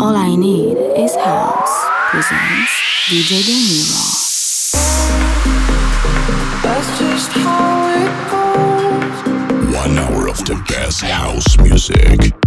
All I Need is House presents DJ Danilo. That's just how it goes. One hour of the best house music.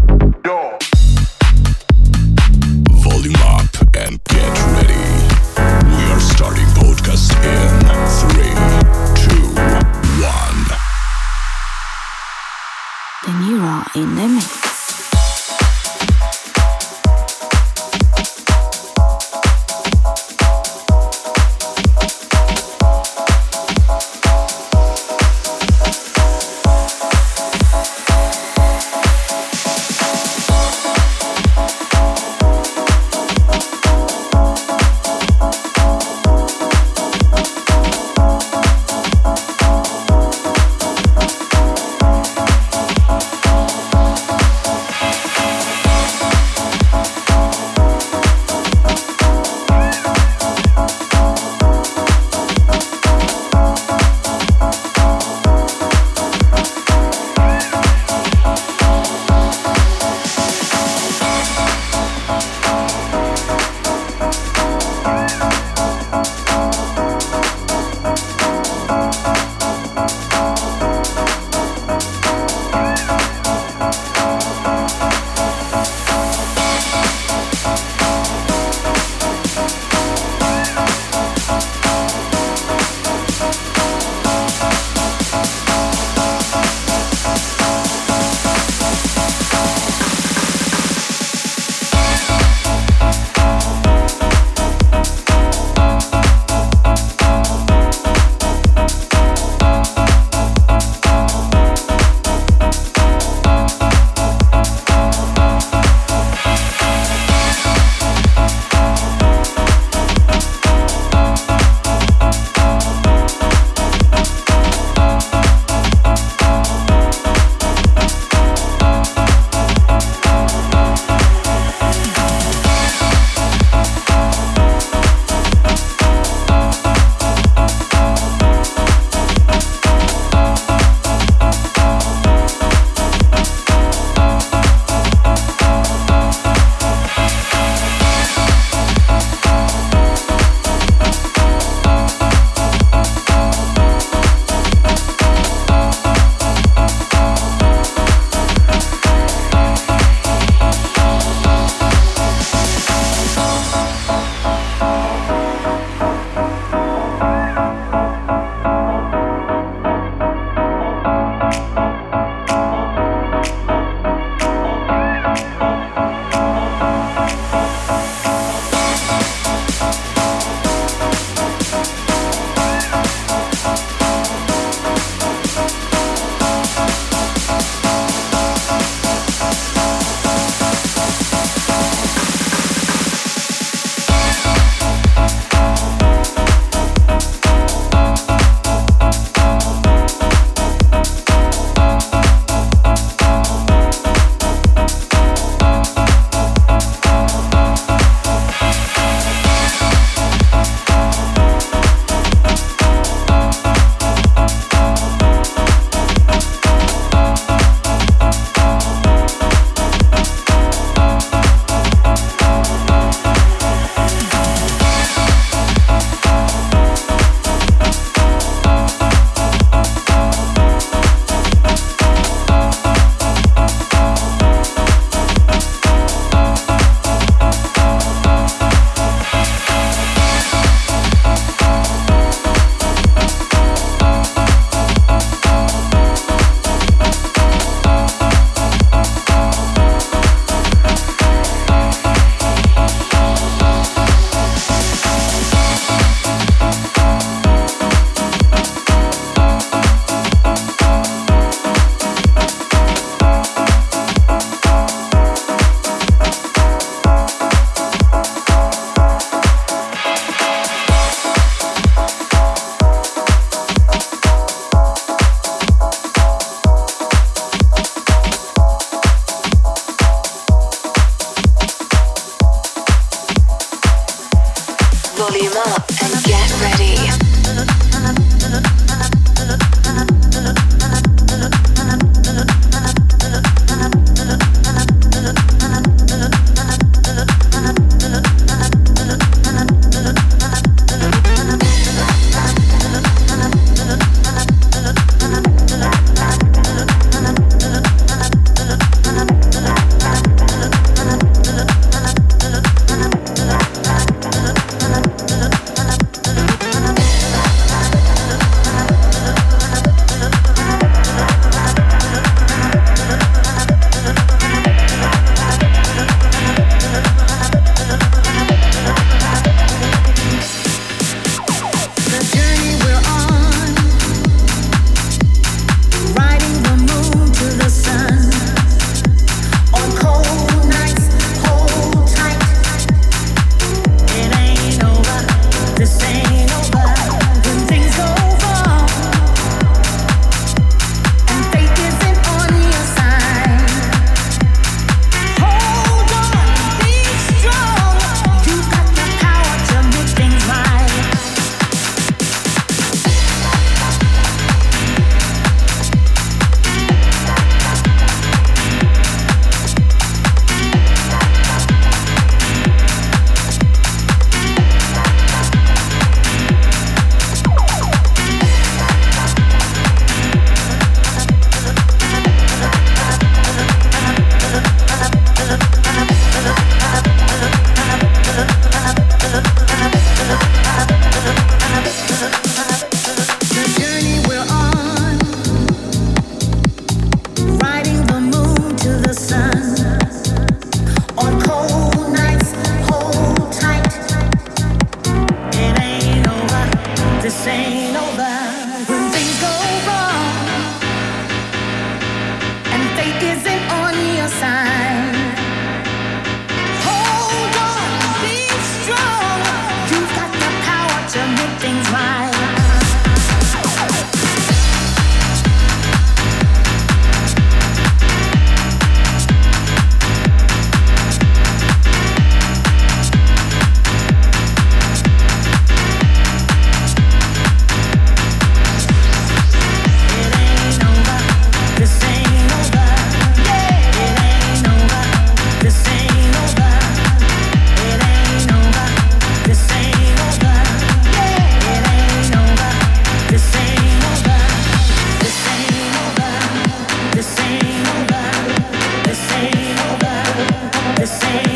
The same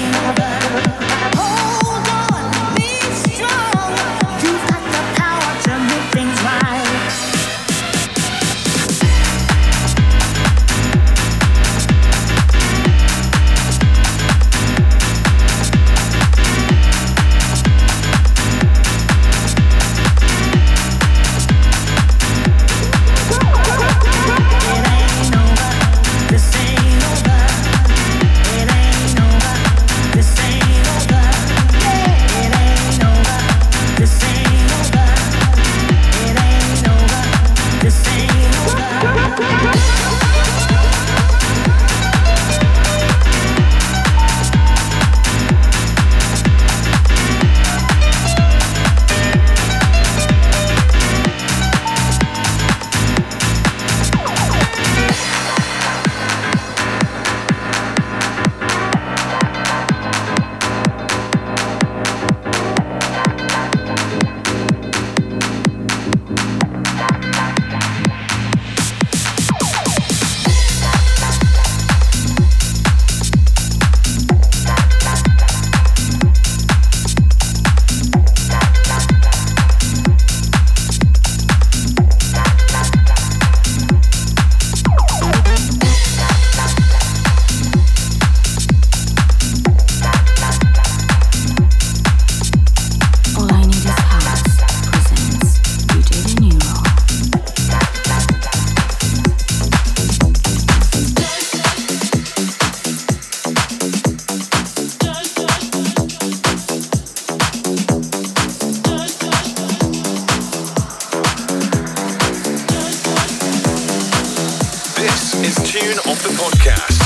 Podcast.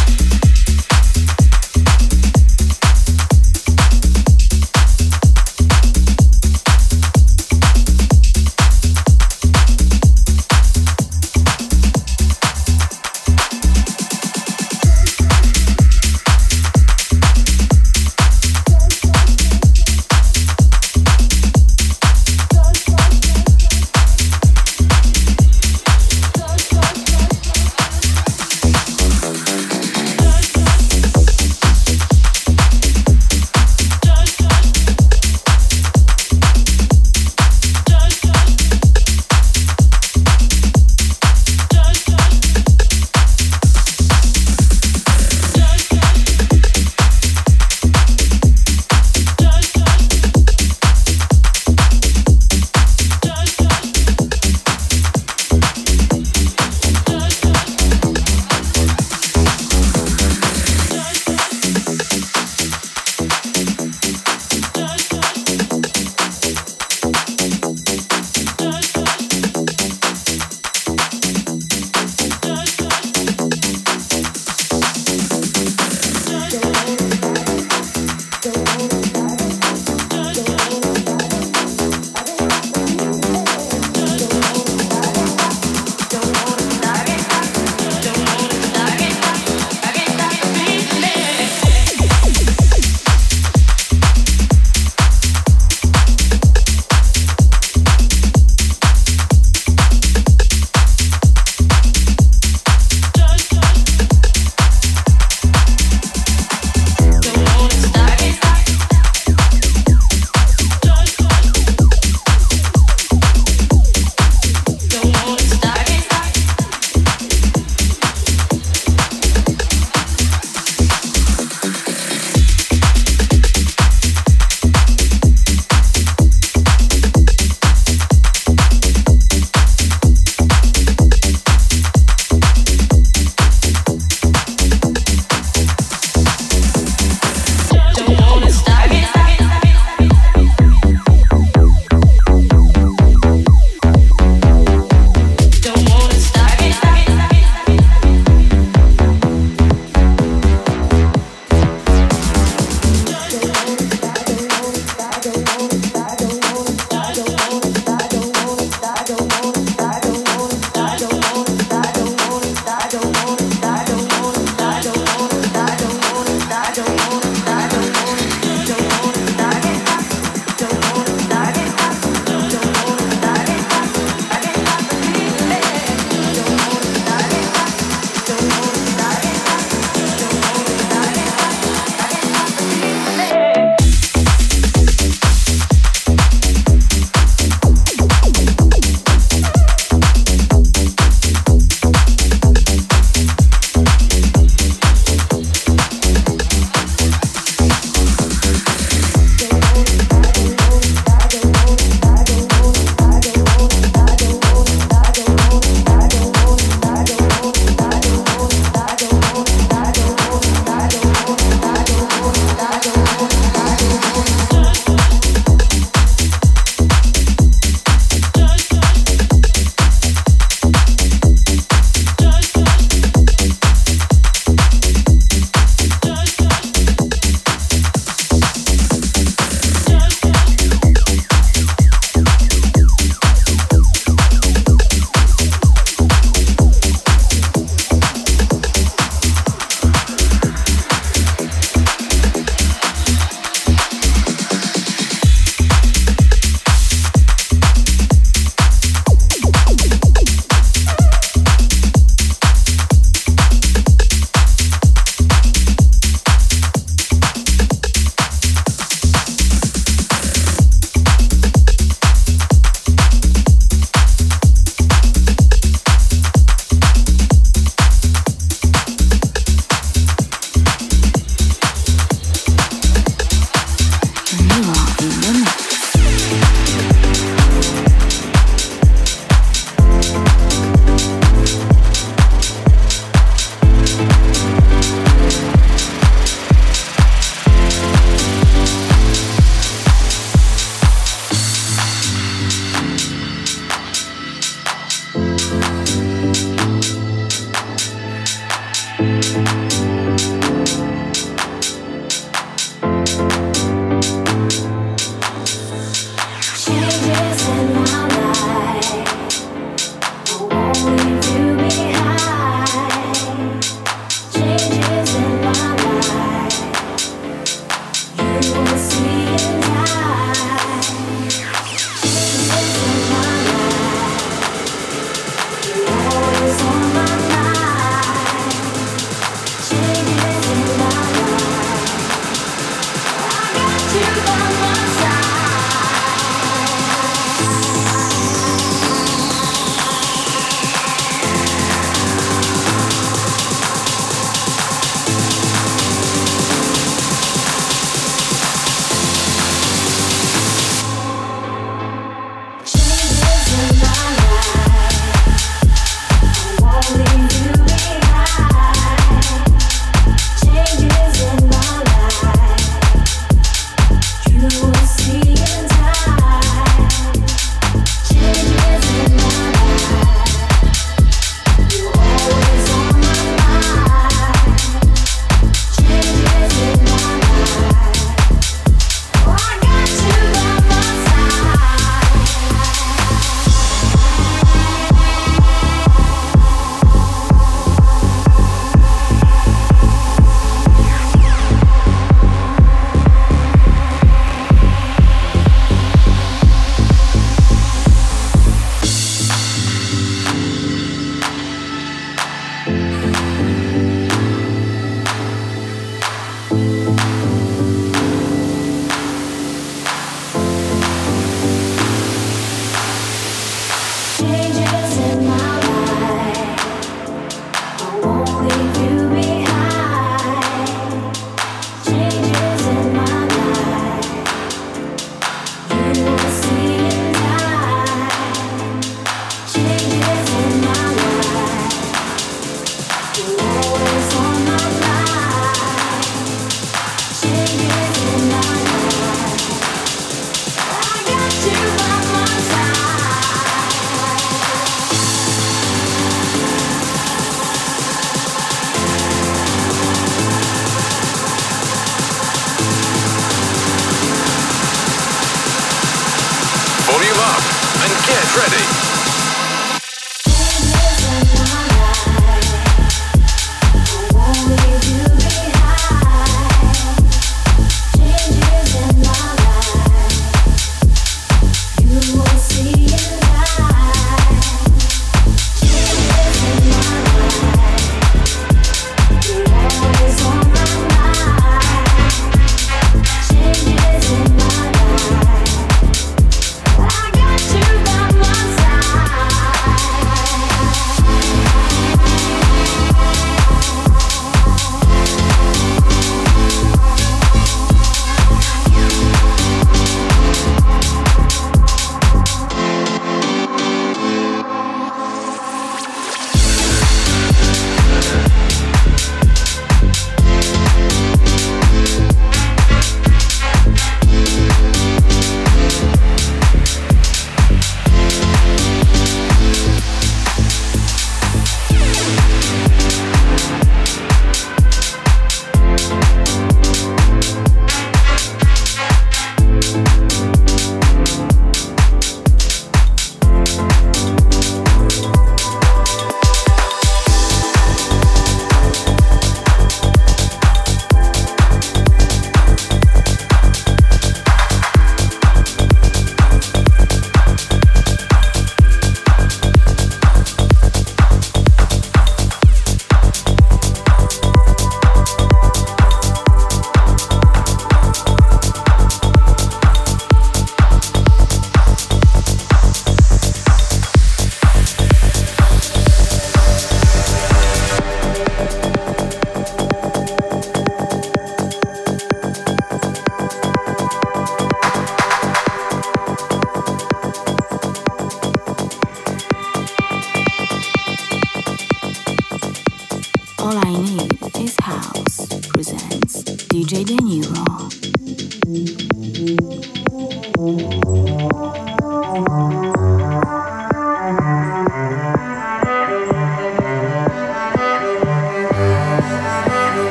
Get ready.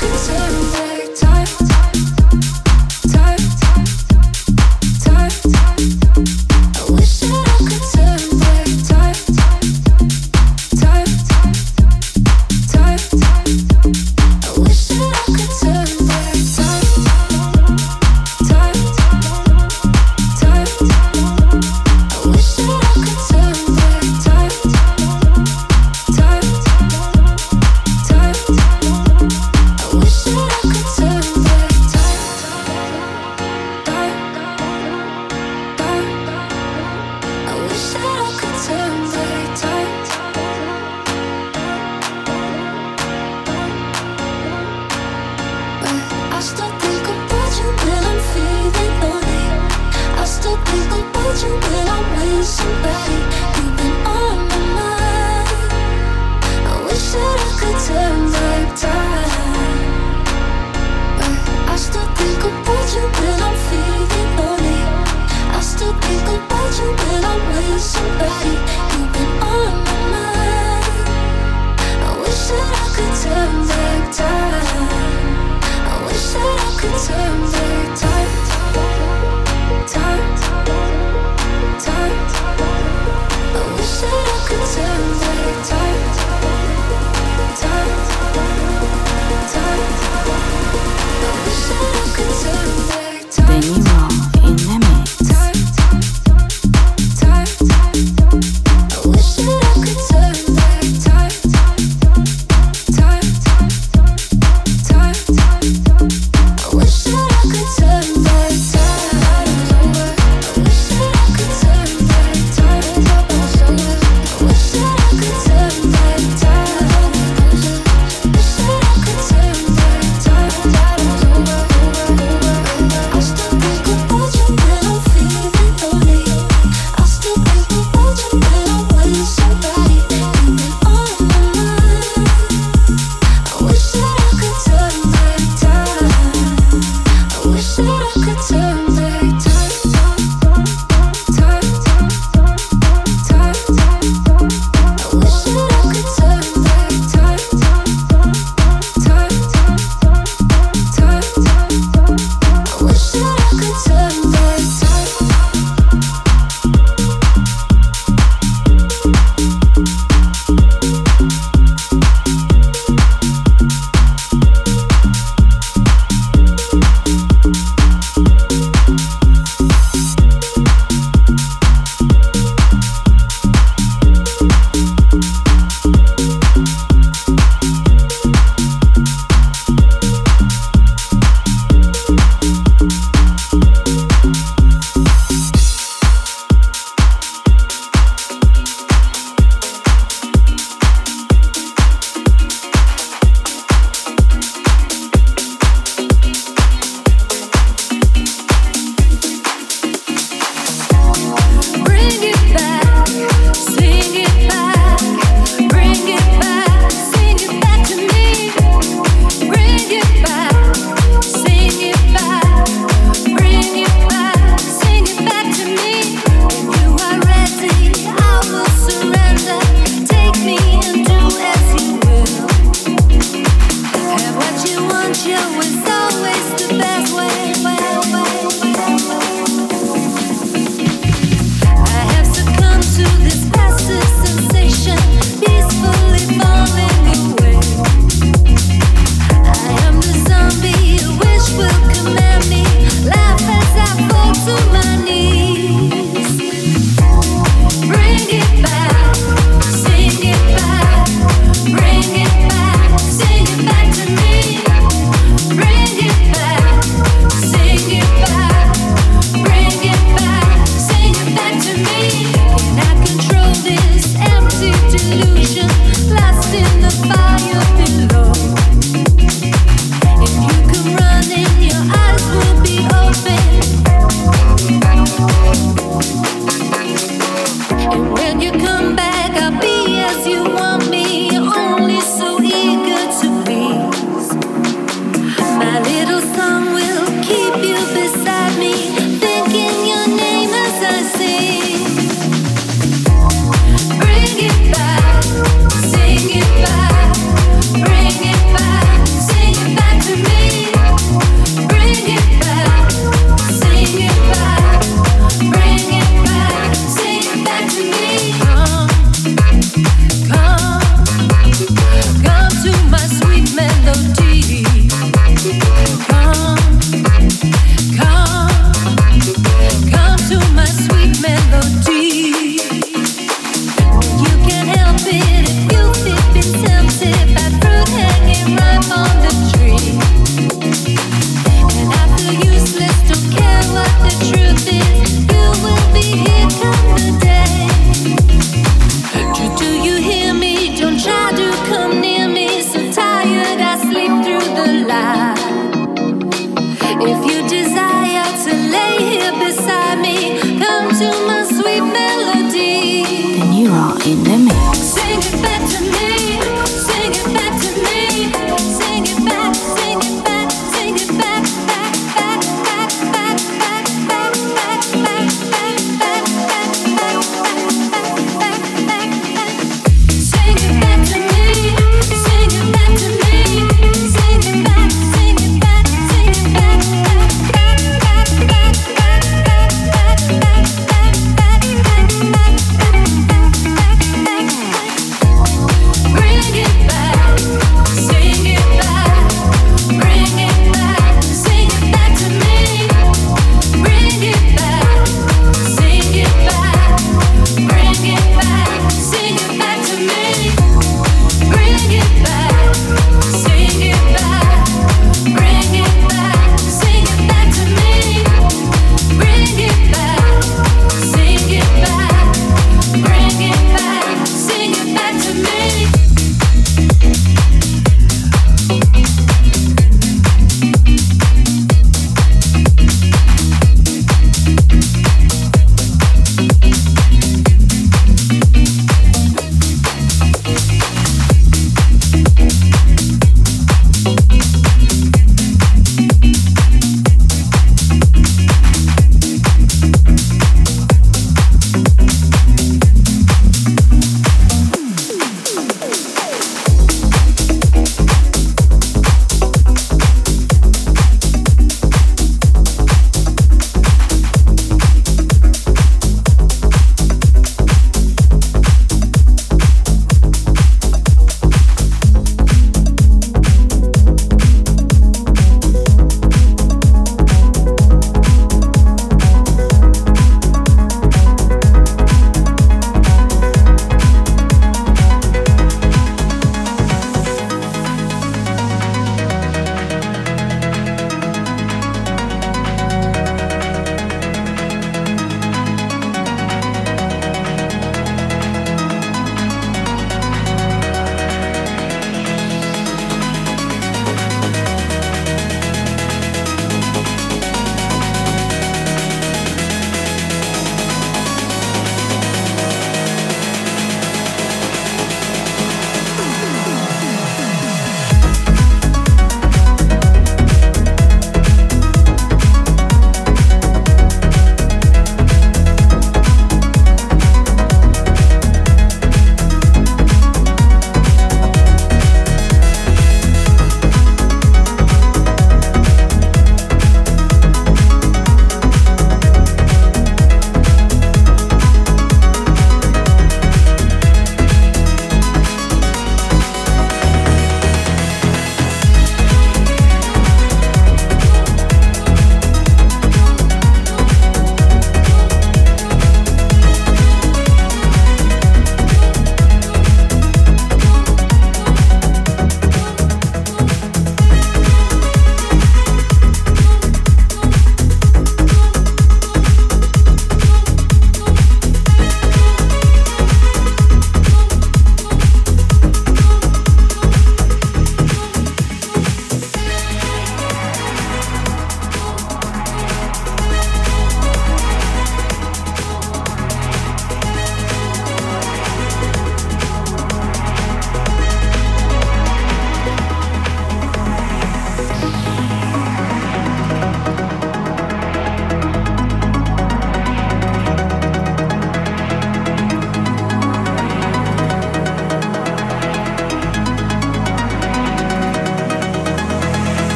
Turn